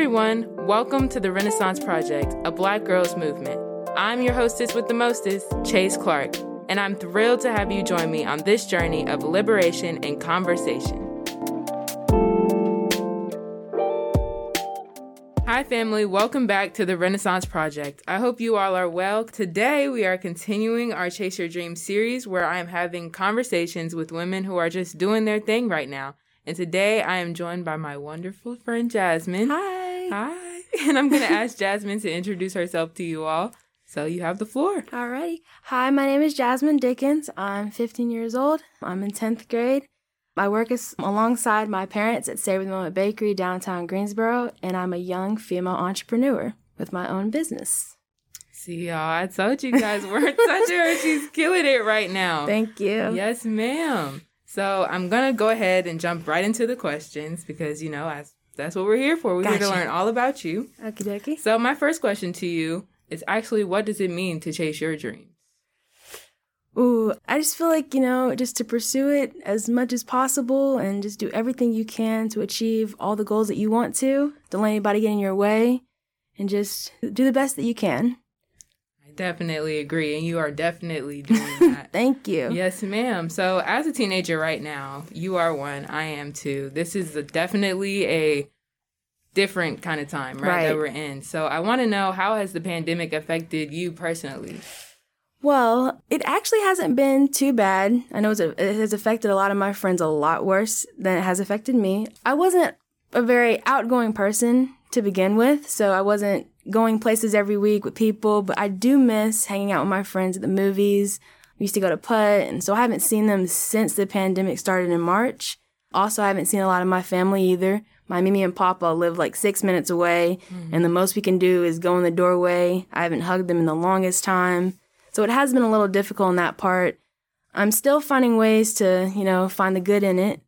everyone. Welcome to the Renaissance Project, a Black girls movement. I'm your hostess with the mostest, Chase Clark, and I'm thrilled to have you join me on this journey of liberation and conversation. Hi, family. Welcome back to the Renaissance Project. I hope you all are well. Today, we are continuing our Chase Your Dreams series where I am having conversations with women who are just doing their thing right now. And today, I am joined by my wonderful friend, Jasmine. Hi. Hi. And I'm going to ask Jasmine to introduce herself to you all. So you have the floor. Alrighty. Hi, my name is Jasmine Dickens. I'm 15 years old. I'm in 10th grade. I work as, alongside my parents at Savor the Moment Bakery downtown Greensboro, and I'm a young female entrepreneur with my own business. See, y'all, I told you guys weren't touching her. She's killing it right now. Thank you. Yes, ma'am. So I'm gonna go ahead and jump right into the questions because you know I, that's what we're here for. We're here to learn all about you. Okie dokie. So my first question to you is actually, what does it mean to chase your dreams? Ooh, I just feel like, you know, just to pursue it as much as possible and just do everything you can to achieve all the goals that you want to. Don't let anybody get in your way and just do the best that you can. Definitely agree, and you are definitely doing that. Thank you. Yes, ma'am. So, as a teenager right now, you are one, I am too. This is a, definitely a different kind of time, right, that we're in. So, I want to know how has the pandemic affected you personally? Well, it actually hasn't been too bad. I know it has affected a lot of my friends a lot worse than it has affected me. I wasn't a very outgoing person to begin with, so I wasn't going places every week with people, but I do miss hanging out with my friends at the movies. We used to go to Putt, and so I haven't seen them since the pandemic started in March. Also, I haven't seen a lot of my family either. My Mimi and Papa live like six minutes away, and the most we can do is go in the doorway. I haven't hugged them in the longest time. So it has been a little difficult in that part. I'm still finding ways to, you know, find the good in it.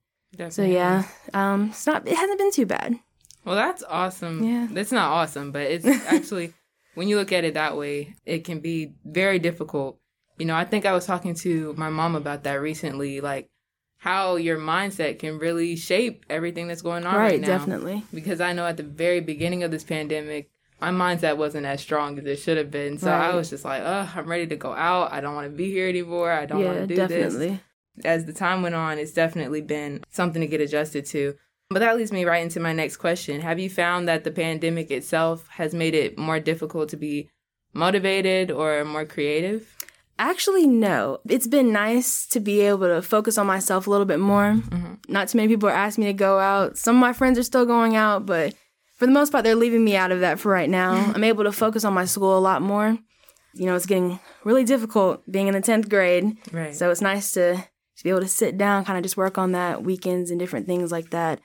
So yeah, um, it's not. It hasn't been too bad. Well, that's awesome. Yeah. That's not awesome, but it's actually, when you look at it that way, it can be very difficult. You know, I think I was talking to my mom about that recently, like how your mindset can really shape everything that's going on right, right, now. definitely. Because I know at the very beginning of this pandemic, my mindset wasn't as strong as it should have been. So I was just like, oh, I'm ready to go out. I don't want to be here anymore. I don't want to do this definitely. as the time went on, it's definitely been something to get adjusted to. But that leads me right into my next question. Have you found that the pandemic itself has made it more difficult to be motivated or more creative? Actually, no. It's been nice to be able to focus on myself a little bit more. Mm-hmm. Not too many people are asking me to go out. Some of my friends are still going out, but for the most part, they're leaving me out of that for right now. Mm-hmm. I'm able to focus on my school a lot more. You know, it's getting really difficult being in the 10th grade. Right. So it's nice to, to be able to sit down, kind of just work on that weekends and different things like that.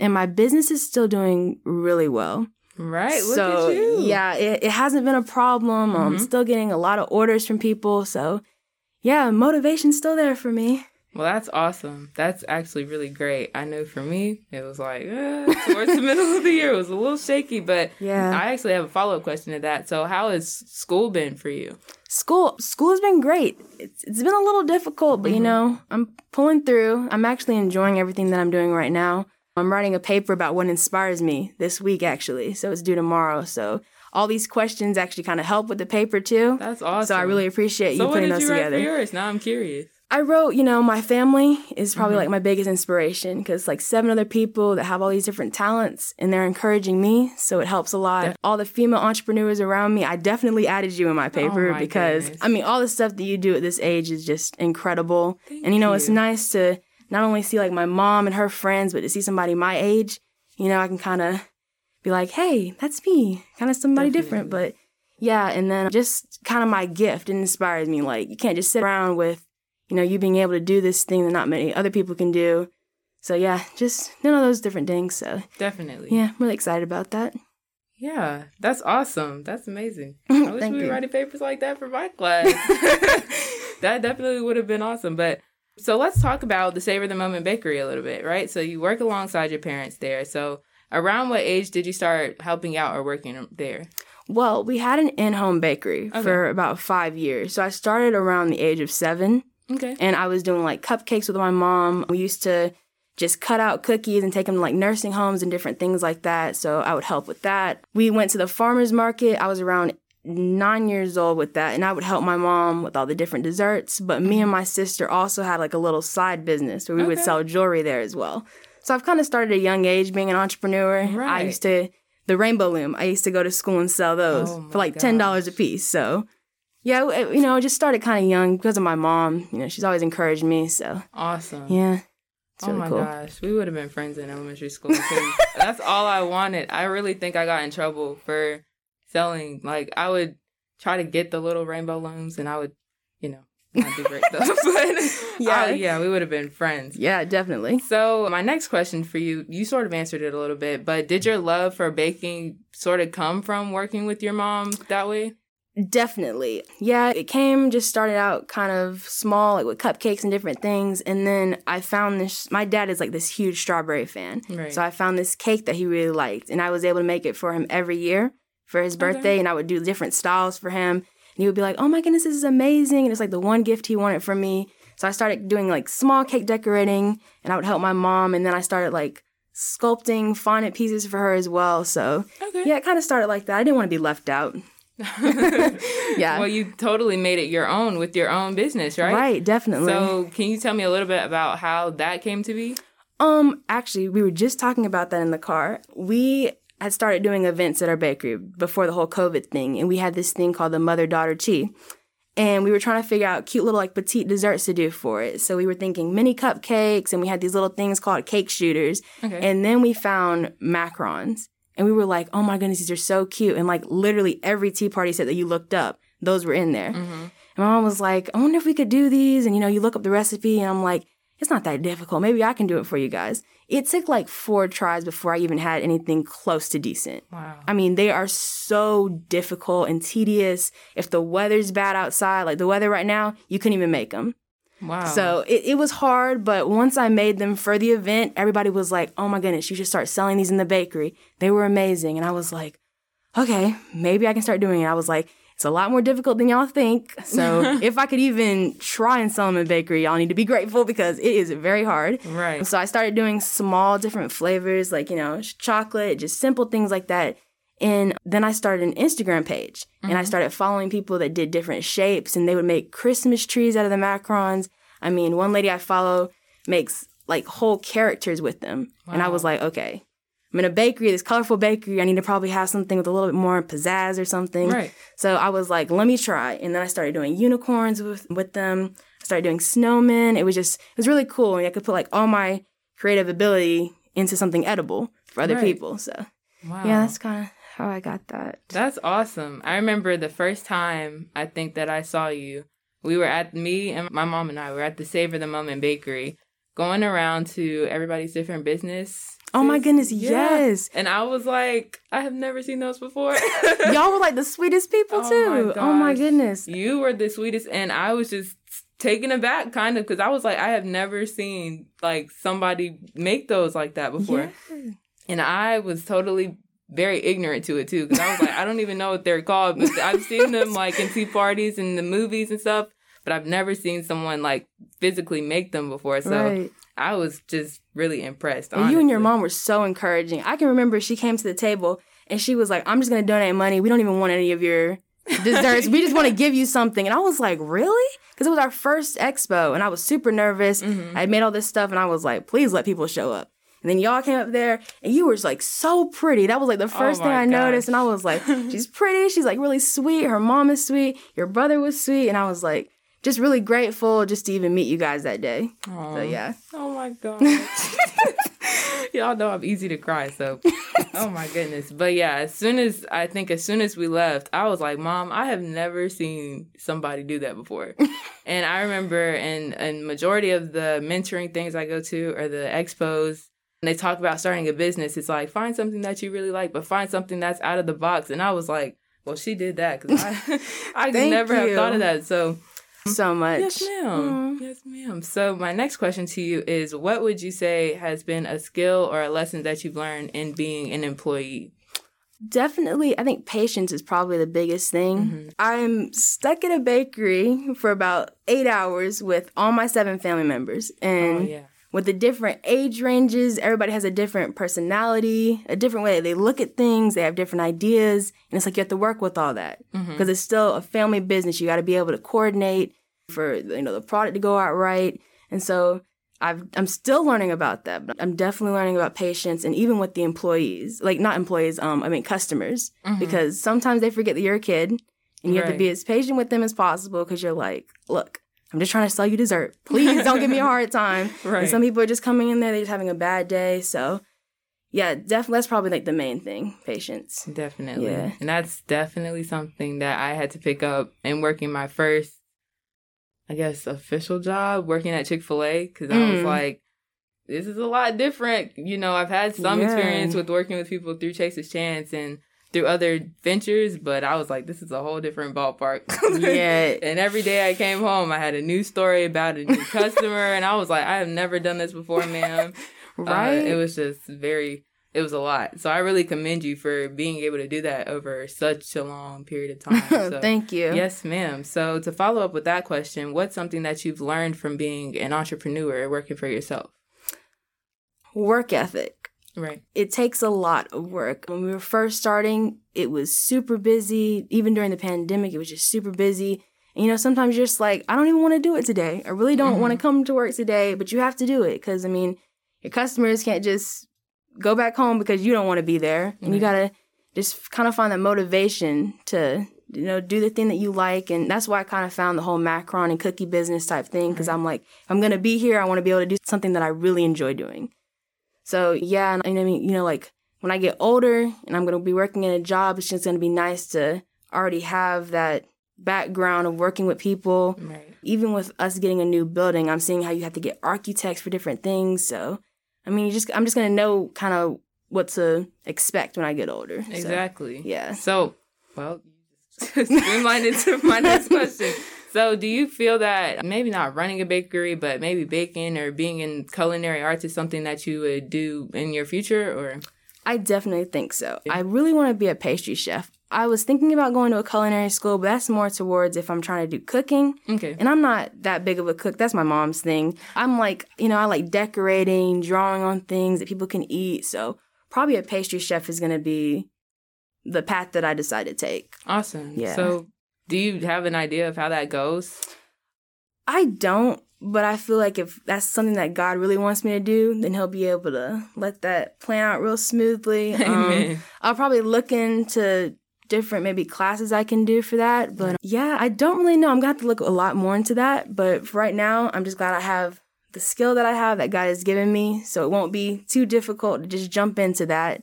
And my business is still doing really well. right. Look so at you. yeah, it, it hasn't been a problem. I'm Mhm. still getting a lot of orders from people. So yeah, motivation's still there for me. Well, that's awesome. That's actually really great. I know for me, it was like uh, towards the middle of the year, it was a little shaky. But Yeah. I actually have a follow up question to that. So, how has school been for you? School school has been great. It's it's been a little difficult, but you know, I'm pulling through. I'm actually enjoying everything that I'm doing right now. I'm writing a paper about what inspires me this week actually. So it's due tomorrow. So all these questions actually kind of help with the paper too. That's awesome. So I really appreciate So, you what putting did those you write together. for yours? Now I'm curious. I wrote, you know, my family is probably Mhm. like my biggest inspiration because like seven other people that have all these different talents and they're encouraging me. So it helps a lot. Def- all the female entrepreneurs around me, I definitely added you in my paper Oh my because goodness. I mean, all the stuff that you do at this age is just incredible. Thank and you know, it's nice to not only see like my mom and her friends, but to see somebody my age, you know, I can kind of be like, hey, that's me, kind of somebody different. But yeah, and then just kind of my gift it inspires me. Like, you can't just sit around with, you know, you being able to do this thing that not many other people can do. So yeah, just none of those different things. So Definitely. yeah, I'm really excited about that. Yeah, that's awesome. That's amazing. I wish we were you. writing papers like that for my class. that definitely would have been awesome. But so let's talk about the Savor the Moment Bakery a little bit, right? So you work alongside your parents there. So around what age did you start helping out or working there? Well, we had an in-home bakery Okay. for about five years. So I started around the age of seven. Okay. and I was doing like cupcakes with my mom. We used to just cut out cookies and take them to like nursing homes and different things like that. So I would help with that. We went to the farmer's market. I was around nine years old with that and I would help my mom with all the different desserts. But me and mm-hmm. my sister also had like a little side business where we would sell jewelry there as well. So I've kind of started at a young age being an entrepreneur. I used to the rainbow loom. I used to go to school and sell those Oh for like ten dollars a piece. So yeah, it- you know, I just started kind of young because of my mom. You know, she's always encouraged me. So Awesome. yeah, it's oh really my cool. gosh, we would have been friends in elementary school. that's all I wanted. I really think I got in trouble for selling. Like I would try to get the little rainbow looms, and I would, you know, not do great though. but Yeah. yeah, yeah, we would have been friends. Yeah, definitely. So my next question for you, you sort of answered it a little bit, but did your love for baking sort of come from working with your mom that way? Definitely. Yeah, it came, just started out kind of small, like with cupcakes and different things. And then I found this, my dad is like this huge strawberry fan. Right. So I found this cake that he really liked. And I was able to make it for him every year for his birthday. And I would do different styles for him. And he would be like, oh my goodness, this is amazing. And it's like the one gift he wanted from me. So I started doing like small cake decorating and I would help my mom. And then I started like sculpting fondant pieces for her as well. So Okay. yeah, it kind of started like that. I didn't want to be left out. Yeah. Well, you totally made it your own with your own business, right? Right, definitely. So, can you tell me a little bit about how that came to be? um, actually, we were just talking about that in the car. We had started doing events at our bakery before the whole COVID thing, and we had this thing called the mother daughter tea. And we were trying to figure out cute little like petite desserts to do for it. So we were thinking mini cupcakes, and we had these little things called cake shooters. Okay. And then we found macarons, and we were like, "Oh my goodness, these are so cute!" And like literally every tea party set that you looked up, those were in there. Mm-hmm. And my mom was like, I wonder if we could do these. And, you know, you look up the recipe and I'm like, it's not that difficult. Maybe I can do it for you guys. It took like four tries before I even had anything close to decent. Wow. I mean, they are so difficult and tedious. If the weather's bad outside, like the weather right now, you couldn't even make them. Wow. So it, it was hard, but once I made them for the event, everybody was like, oh my goodness, you should start selling these in the bakery. They were amazing. And I was like, okay, maybe I can start doing it. I was like, it's a lot more difficult than y'all think. So if I could even try and sell them in bakery, y'all need to be grateful because it is very hard. Right. So I started doing small different flavors, like, you know, chocolate, just simple things like that. And then I started an Instagram page and I mm-hmm. started following people that did different shapes and they would make Christmas trees out of the macarons. I mean, one lady I follow makes like whole characters with them. And I was like, okay, I'm in a bakery, this colorful bakery. I need to probably have something with a little bit more pizzazz or something. Right. So I was like, let me try. And then I started doing unicorns with, with them. I started doing snowmen. It was just, it was really cool. And I could put like all my creative ability into something edible for other Right. people. So Wow. yeah, that's kind of how I got that. That's awesome. I remember the first time I think that I saw you. We were at me and my mom and I were at the Savor the Moment Bakery, going around to everybody's different business. Oh my goodness, yes. And I was like, I have never seen those before. Y'all were like the sweetest people Oh too. my oh my goodness. you were the sweetest, and I was just taken aback, kind of, because I was like, I have never seen like somebody make those like that before, Yeah. and I was totally very ignorant to it too, because I was like, I don't even know what they're called, but I've seen them like in tea parties and the movies and stuff, but I've never seen someone like physically make them before, so right. I was just really impressed. And you and your mom were so encouraging. I can remember she came to the table and she was like, I'm just going to donate money. We don't even want any of your desserts. we just want to give you something. And I was like, really? Because it was our first expo and I was super nervous. Mm-hmm. I had made all this stuff and I was like, please let people show up. And then y'all came up there and you were just like so pretty. That was like the first thing Oh my I noticed. And I was like, she's pretty. She's like really sweet. Her mom is sweet. Your brother was sweet. And I was like, just really grateful just to even meet you guys that day. Aw. So yeah. Oh my god. Y'all know I'm easy to cry, so oh my goodness. But yeah, as soon as I think as soon as we left, I was like, Mom, I have never seen somebody do that before. and I remember in and majority of the mentoring things I go to or the expos, and they talk about starting a business, it's like find something that you really like, but find something that's out of the box. And I was like, Well, she did that because I I could never have thought of that. So Mm-hmm. So much. Yes, ma'am. Mm-hmm. Yes, ma'am. So, my next question to you is what would you say has been a skill or a lesson that you've learned in being an employee? Definitely, I think patience is probably the biggest thing. Mm-hmm. I'm stuck in a bakery for about eight hours with all my seven family members, and Oh, yeah. With the different age ranges, everybody has a different personality, a different way they look at things, they have different ideas, and it's like you have to work with all that because mm-hmm. it's still a family business. You got to be able to coordinate for you know the product to go out right, and so I've, I'm still learning about that, but I'm definitely learning about patience and even with the employees, like not employees, um, I mean customers, mm-hmm. because sometimes they forget that you're a kid and you right. have to be as patient with them as possible because you're like, look, I'm just trying to sell you dessert. Please don't give me a hard time. right. And some people are just coming in there, they're just having a bad day. So yeah, definitely that's probably like the main thing, patience. Definitely. Yeah. And that's definitely something that I had to pick up in working my first I guess, official job working at Chick fil A because I was mm. like, this is a lot different. You know, I've had some yeah. experience with working with people through Chase's Chance and through other ventures, but I was like, this is a whole different ballpark. yeah. and every day I came home, I had a new story about a new customer, and I was like, I have never done this before, ma'am. right. Uh, it was just very it was a lot. So I really commend you for being able to do that over such a long period of time. So, Thank you. Yes, ma'am. So to follow up with that question, what's something that you've learned from being an entrepreneur working for yourself? Work ethic. Right. It takes a lot of work. When we were first starting, it was super busy. Even during the pandemic, it was just super busy. And, you know, sometimes you're just like, I don't even want to do it today. I really don't mm-hmm. want to come to work today, but you have to do it because, I mean, your customers can't just go back home because you don't want to be there. And you gotta just kind of find that motivation to, you know, do the thing that you like. And that's why I kind of found the whole macaron and cookie business type thing. Cause I'm like, if I'm gonna be here, I want to be able to do something that I really enjoy doing. So yeah, and I mean, you know, like when I get older and I'm gonna be working in a job, it's just gonna be nice to already have that background of working with people. Right. Even with us getting a new building, I'm seeing how you have to get architects for different things. So I mean, you just I'm just gonna know kind of what to expect when I get older. So, exactly. yeah. So, well, streamline into my next question. So, do you feel that maybe not running a bakery, but maybe baking or being in culinary arts is something that you would do in your future, or? I definitely think so. I really want to be a pastry chef. I was thinking about going to a culinary school, but that's more towards if I'm trying to do cooking. Okay. And I'm not that big of a cook. That's my mom's thing. I'm like, you know, I like decorating, drawing on things that people can eat. So probably a pastry chef is going to be the path that I decide to take. Awesome. Yeah. So do you have an idea of how that goes? I don't, but I feel like if that's something that God really wants me to do, then He'll be able to let that plan out real smoothly. Um, I'll probably look into different maybe classes I can do for that. But yeah, I don't really know. I'm gonna have to look a lot more into that. But for right now, I'm just glad I have the skill that I have that God has given me. So it won't be too difficult to just jump into that.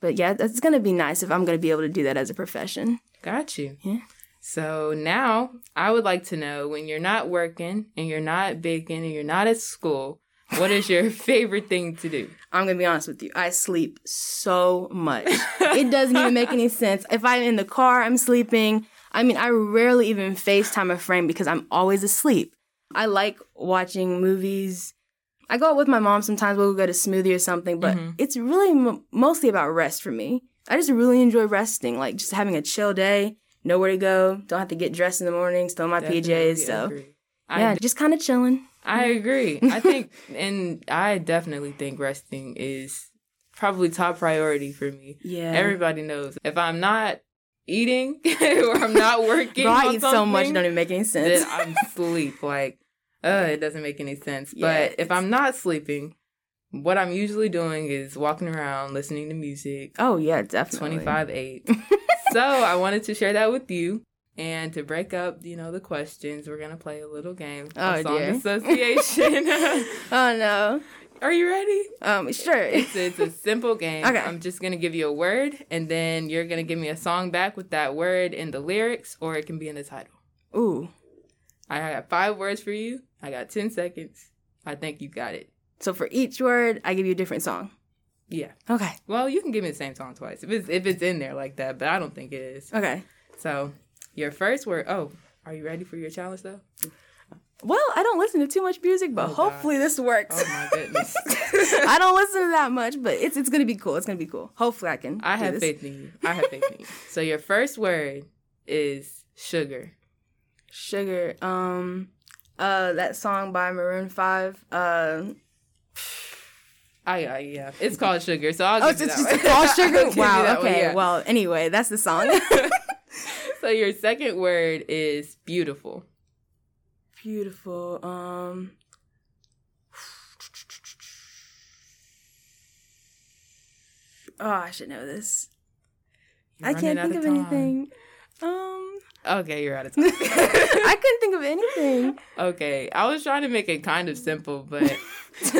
But yeah, that's gonna be nice if I'm gonna be able to do that as a profession. Got you. Yeah. So now I would like to know when you're not working and you're not baking and you're not at school, what is your favorite thing to do? I'm gonna be honest with you. I sleep so much. it doesn't even make any sense. If I'm in the car, I'm sleeping. I mean, I rarely even FaceTime a friend because I'm always asleep. I like watching movies. I go out with my mom sometimes. We'll go to smoothie or something, but mm-hmm. it's really m- mostly about rest for me. I just really enjoy resting, like just having a chill day, nowhere to go, don't have to get dressed in the morning, still in my Definitely PJs. So, agree. yeah, just kind of chilling. I agree. I think, and I definitely think resting is probably top priority for me. Yeah. Everybody knows if I'm not eating or I'm not working, I eat so much it don't even make any sense. I'm sleep. Like, uh, it doesn't make any sense. Yeah, but if I'm not sleeping, what I'm usually doing is walking around, listening to music. Oh yeah, definitely. 25 8. So I wanted to share that with you. And to break up, you know, the questions, we're gonna play a little game. Oh, song dear. association. oh no. Are you ready? Um, sure. It's a, it's a simple game. okay. I'm just gonna give you a word, and then you're gonna give me a song back with that word in the lyrics, or it can be in the title. Ooh. I got five words for you. I got ten seconds. I think you got it. So for each word, I give you a different song. Yeah. Okay. Well, you can give me the same song twice if it's if it's in there like that, but I don't think it is. Okay. So your first word. Oh, are you ready for your challenge though? Well, I don't listen to too much music, but oh, hopefully God. this works. Oh my goodness. I don't listen to that much, but it's it's gonna be cool. It's gonna be cool. Hopefully I can. I have this. faith in you. I have faith in you. So your first word is sugar. Sugar. Um uh that song by Maroon 5. Uh I, I yeah, it's called sugar. So I'll Oh, it's, it's that just one. called sugar. wow. that one, Okay. yeah. Well, anyway, that's the song. so your second word is beautiful. Beautiful. Um. Oh, I should know this. You're I can't think of time. anything. Um, Okay, you're out of time. I couldn't think of anything. okay, I was trying to make it kind of simple, but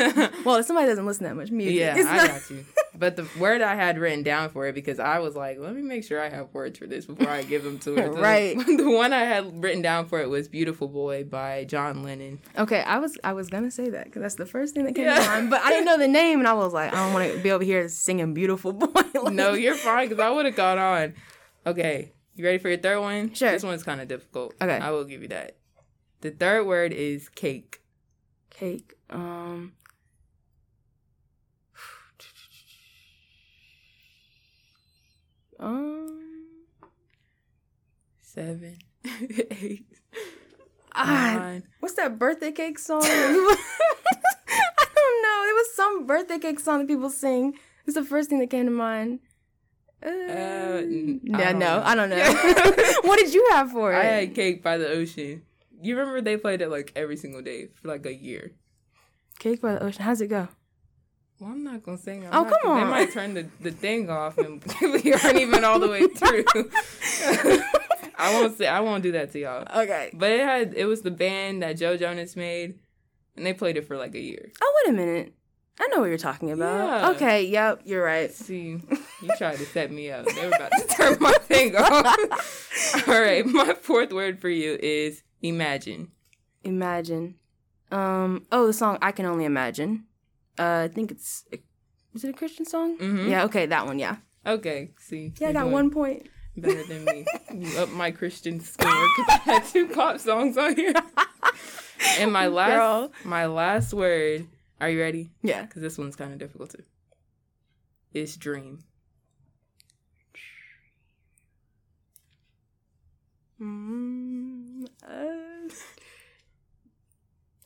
Well, if somebody doesn't listen that much music, yeah, I not- got you. But the word I had written down for it because I was like, let me make sure I have words for this before I give them to her. Right. The one I had written down for it was "Beautiful Boy" by John Lennon. Okay, I was I was gonna say that because that's the first thing that came Yeah. to mind, but I didn't know the name, and I was like, I don't want to be over here singing "Beautiful Boy." Like- No, you're fine because I would have gone on. Okay, you ready for your third one? Sure. This one's kind of difficult. Okay. I will give you that. The third word is cake. cake. Um. Um. Seven, eight, Ah, nine. what's that birthday cake song? I don't know. It was some birthday cake song that people sing. It's the first thing that came to mind. Uh, I yeah, no. I don't know. what did you have for it? I had cake by the ocean. You remember they played it like every single day for like a year. cake by the ocean. How's it go? Well, I'm not gonna sing. I'm Oh, come on. They might turn the, the thing off and we aren't even all the way through. I won't say. I won't do that to y'all. Okay. But it had. It was the band that Joe Jonas made, and they played it for like a year. Oh, wait a minute. I know what you're talking about. Yeah. Okay, yep, you're right. See, you tried to set me up. They were about to turn my thing off. all right, my fourth word for you is imagine. Imagine. Um. Oh, the song "I Can Only Imagine." Uh, I think it's. Is it a Christian song? Mhm. Yeah. Okay, that one. Yeah. Okay, see. Yeah, I got one point. better than me. You up my Christian score because I had two pop songs on here. And my last, Girl. my last word. Are you ready? Yeah. Because this one's kind of difficult too. It's dream. Mm, uh,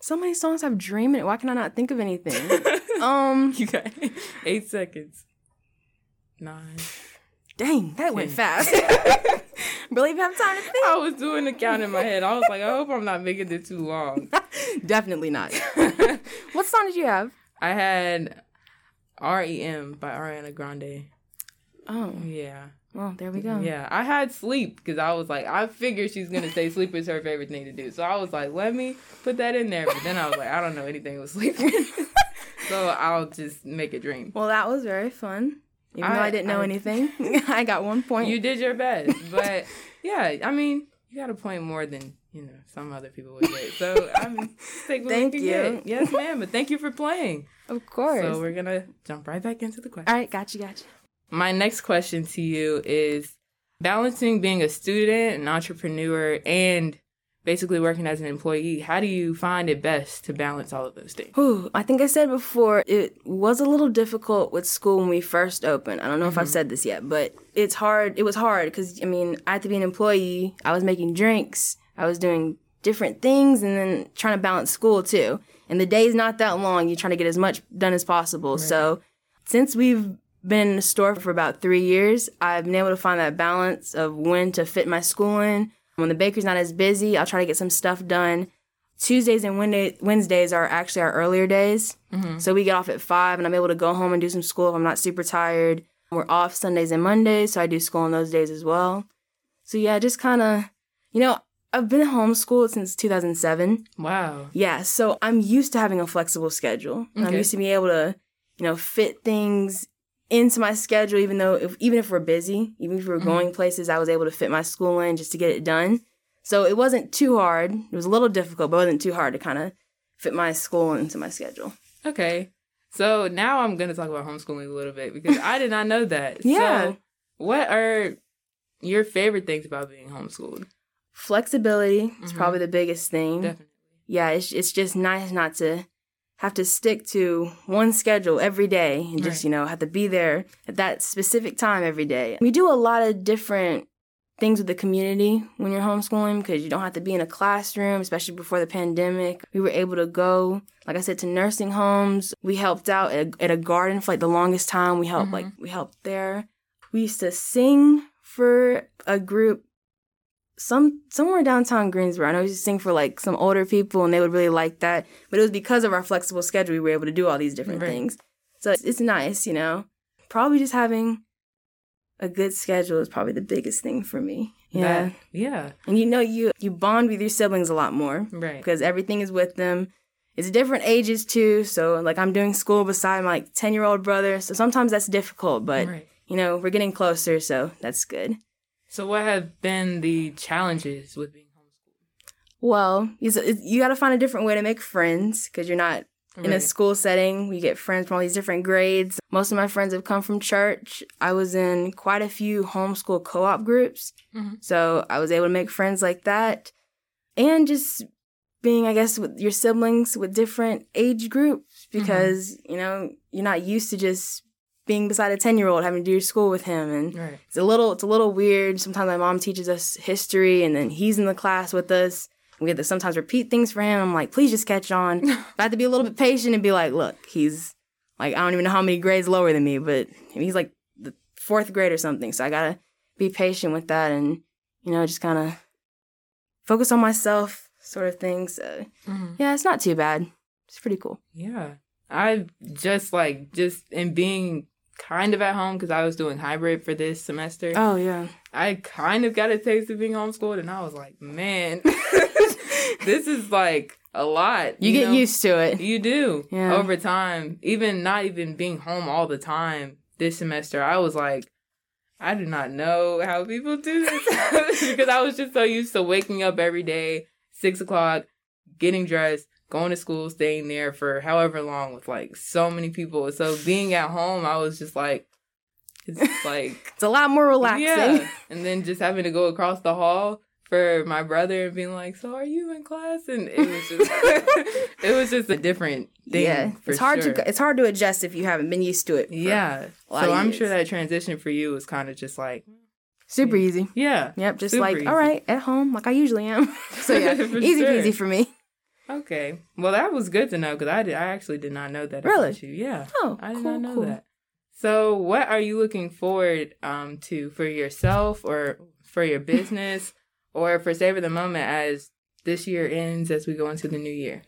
so many songs have dream in it. Why can I not think of anything? um. you got eight seconds. Nine. Dang, that went fast. really have time to think? I was doing the count in my head. I was like, I hope I'm not making it too long. Definitely not. what song did you have? I had REM by Ariana Grande. Oh, Yeah. well, there we go. Yeah. I had sleep because I was like, I figured she's going to say sleep is her favorite thing to do. So I was like, let me put that in there. But then I was like, I don't know anything with sleep. so I'll just make a dream. Well, that was very fun. Even though I- I didn't know I- anything, I got one point. You did your best. But yeah, I mean, you got a point more than, you know, some other people would get. So I mean, take Thank you. get. Yes, ma'am. But thank you for playing. of course. So we're to jump right back into the question. All right, gotcha, gotcha. My next question to you is balancing being a student, an entrepreneur, and basically working as an employee. How do you find it best to balance all of those things? Whew, I think I said before it was a little difficult with school when we first opened. I don't know if I've mm-hmm. said this yet, but it's hard. It was hard because I mean I had to be an employee. I was making drinks. I was doing different things, and then trying to balance school too. And the day's not that long. You're trying to get as much done as possible. So since we've been in the store for about three years, I've been able to find that balance of when to fit my school in. When the bakery's not as busy, I'll try to get some stuff done. Tuesdays and Wednesday- Wednesdays are actually our earlier days. Mm-hmm. So we get off at five, and I'm able to go home and do some school if I'm not super tired. We're off Sundays and Mondays, so I do school on those days as well. So yeah, just kind of, you know, I've been homeschooled since 2007. Wow. Yeah, so I'm used to having a flexible schedule. Okay. I'm used to being able to, you know, fit things into my schedule, even though if, even if we're busy, even if we're mm-hmm. going places, I was able to fit my school in just to get it done. So it wasn't too hard. It was a little difficult, but it wasn't too hard to kind of fit my school into my schedule. Okay. So now I'm going to talk about homeschooling a little bit because I did not know that. Yeah. So what are your favorite things about being homeschooled? Flexibility is Mhm. probably the biggest thing. Definitely. yeah, it's it's just nice not to have to stick to one schedule every day and just Right. you know have to be there at that specific time every day. We do a lot of different things with the community when you're homeschooling because you don't have to be in a classroom, especially before the pandemic. We were able to go, like I said, to nursing homes. We helped out at a, at a garden for like the longest time. We helped, like, we helped there. We used to sing for a group some somewhere downtown Greensboro. I know to sing for like some older people and they would really like that. But it was because of our flexible schedule we were able to do all these different Right. things. So it's, it's nice, you know. Probably just having a good schedule is probably the biggest thing for me. Yeah. That- yeah. and you know you you bond with your siblings a lot more Right. because everything is with them. It's different ages too. So like I'm doing school beside my like 10 year old brother. So sometimes that's difficult, but right. you know, we're getting closer, so that's good. So, what have been the challenges with being homeschooled? Well, you, you got to find a different way to make friends because you're not in a school setting. We get friends from all these different grades. Most of my friends have come from church. I was in quite a few homeschool co op groups. Mhm. So I was able to make friends like that. And just being, I guess, with your siblings with different age groups because, you know, you're not used to just being beside a 10 year old having to do school with him. And Right. it's a little it's a little weird. Sometimes my mom teaches us history and then he's in the class with us. We have to sometimes repeat things for him. I'm like, please just catch on. I have to be a little bit patient and be like, look, he's like I don't even know how many grades lower than me, but he's like the fourth grade or something. So I gotta be patient with that and, you know, just kinda focus on myself sort of thing. So Mhm. yeah, it's not too bad. It's pretty cool. Yeah. I just like, just in being kind of at home because I was doing hybrid for this semester. Oh yeah. I kind of got a taste of being homeschooled, and I was like, man, this is like a lot. You, get know? used to it. You do Yeah. over time. Even not even being home all the time this semester, I was like, I do not know how people do this because I was just so used to waking up every day, six o'clock, getting dressed, going to school, staying there for however long with like so many people. So being at home, I was just like, it's like It's a lot more relaxing. yeah. And then just having to go across the hall for my brother and being like, "So are you in class?" And it was just, it was just a different thing. yeah, it's hard sure. to it's hard to adjust if you haven't been used to it. Yeah. So I'm years. sure that transition for you was kind of just like, super easy. yeah, Yep, just like easy. all right at home, like I usually am. so yeah, easy sure. peasy for me. Okay. Well, that was good to know because I did, I actually did not know that. Really? You. Yeah. Oh, I did cool, not know cool. that. So, what are you looking forward um to for yourself or for your business or for Savor the Moment as this year ends as we go into the new year?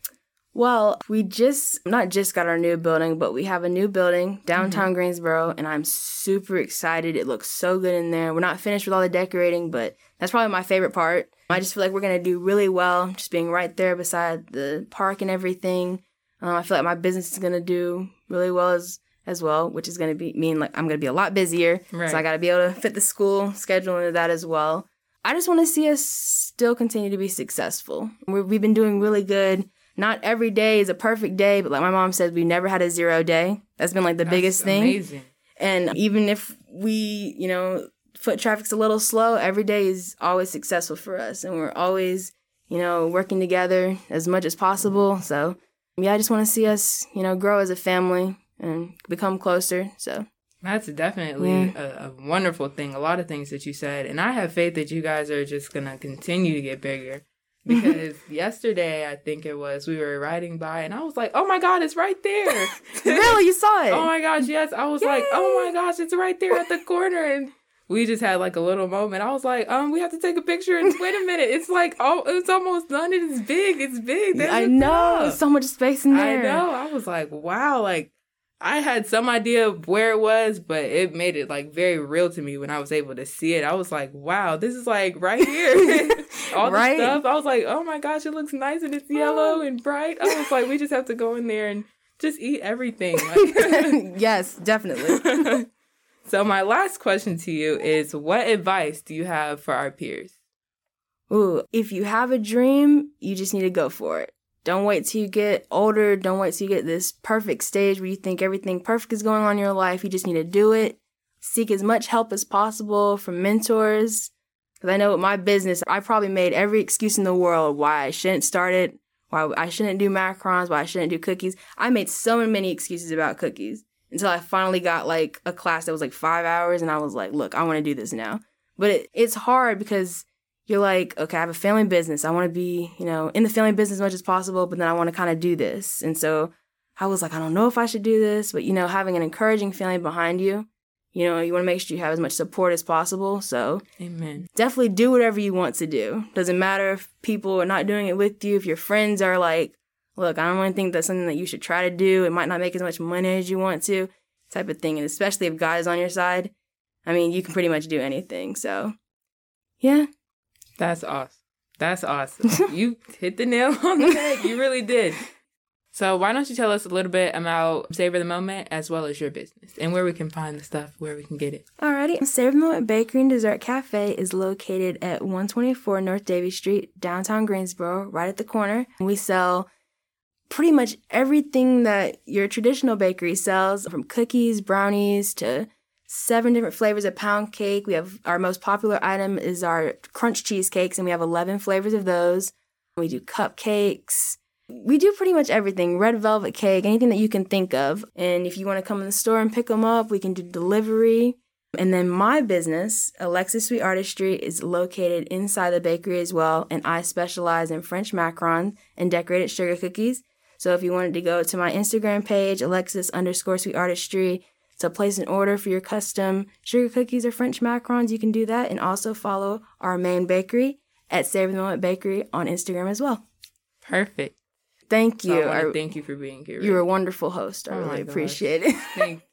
Well, we just not just got our new building, but we have a new building downtown Greensboro, and I'm super excited. It looks so good in there. We're not finished with all the decorating, but that's probably my favorite part. I just feel like we're gonna do really well, just being right there beside the park and everything. Um, I feel like my business is gonna do really well as as well, which is gonna be mean like I'm gonna be a lot busier. Right. So I gotta be able to fit the school schedule into that as well. I just want to see us still continue to be successful. We're, we've been doing really good. Not every day is a perfect day, but like my mom says, we never had a zero day. That's been like the That's biggest thing. Amazing. And even if we, you know, foot traffic's a little slow, every day is always successful for us. And we're always, you know, working together as much as possible. So, yeah, I just want to see us, you know, grow as a family and become closer. So, That's definitely a, a wonderful thing. A lot of things that you said, and I have faith that you guys are just gonna continue to get bigger. Because yesterday, I think it was, we were riding by, and I was like, "Oh my god, it's right there!" really, you saw it. oh my gosh, yes! I was like, "Oh my gosh, it's right there at the corner!" And we just had like a little moment. I was like, "Um, we have to take a picture." And wait a minute, it's like, oh, it's almost done. It is big. It's big. They I know. So much space in there. I know. I was like, wow, like I had some idea of where it was, but it made it like very real to me when I was able to see it. I was like, wow, this is like right here. All the Right? stuff. I was like, oh my gosh, it looks nice and it's yellow oh. and bright. I was like, we just have to go in there and just eat everything. Like- yes, definitely. so my last question to you is what advice do you have for our peers? Ooh, if you have a dream, you just need to go for it. Don't wait till you get older. Don't wait till you get this perfect stage where you think everything perfect is going on in your life. You just need to do it. Seek as much help as possible from mentors. Because I know with my business, I probably made every excuse in the world why I shouldn't start it, why I shouldn't do macarons, why I shouldn't do cookies. I made so many excuses about cookies until I finally got like a class that was like five hours and I was like, look, I want to do this now. But it, it's hard because you're like, okay, I have a family business. I want to be, you know, in the family business as much as possible, but then I want to kind of do this. And so I was like, I don't know if I should do this, but you know, having an encouraging family behind you, you know, you want to make sure you have as much support as possible. So, amen. Definitely do whatever you want to do. Doesn't matter if people are not doing it with you, if your friends are like, look, I don't really think that's something that you should try to do. It might not make as much money as you want to, type of thing. And especially if God is on your side, I mean, you can pretty much do anything. So, yeah, that's awesome. That's awesome. you hit the nail on the head. You really did. So why don't you tell us a little bit about Savor the Moment as well as your business and where we can find the stuff, where we can get it. Alrighty. Savor the Moment Bakery and Dessert Cafe is located at 124 North Davie Street, downtown Greensboro, right at the corner. We sell pretty much everything that your traditional bakery sells, from cookies, brownies to seven different flavors of pound cake. We have our most popular item is our crunch cheesecakes, and we have 11 flavors of those. We do cupcakes. We do pretty much everything red velvet cake, anything that you can think of. And if you want to come in the store and pick them up, we can do delivery. And then my business, Alexis Sweet Artistry, is located inside the bakery as well. And I specialize in French macarons and decorated sugar cookies. So if you wanted to go to my Instagram page, Alexis underscore Sweet Artistry, so place an order for your custom sugar cookies or French macarons. You can do that and also follow our main bakery at Savor the Moment Bakery on Instagram as well. Perfect. Thank you. So I I, thank you for being here. You're a wonderful host. I oh really appreciate it. Thank you.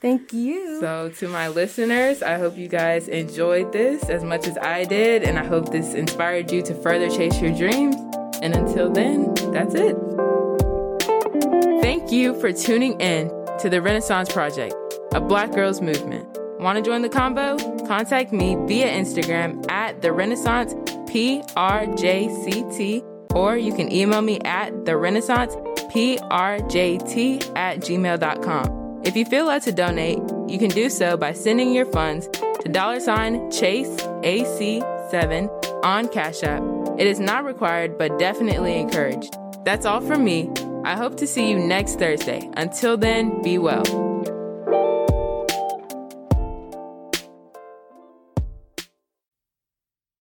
Thank you. So, to my listeners, I hope you guys enjoyed this as much as I did, and I hope this inspired you to further chase your dreams. And until then, that's it. Thank you for tuning in to the Renaissance Project a Black Girls Movement. Want to join the combo? Contact me via Instagram at the Renaissance PRJCT, or you can email me at the Renaissance PRJT at gmail.com. If you feel led to donate, you can do so by sending your funds to dollar sign Chase AC7 on Cash App. It is not required, but definitely encouraged. That's all from me. I hope to see you next Thursday. Until then, be well.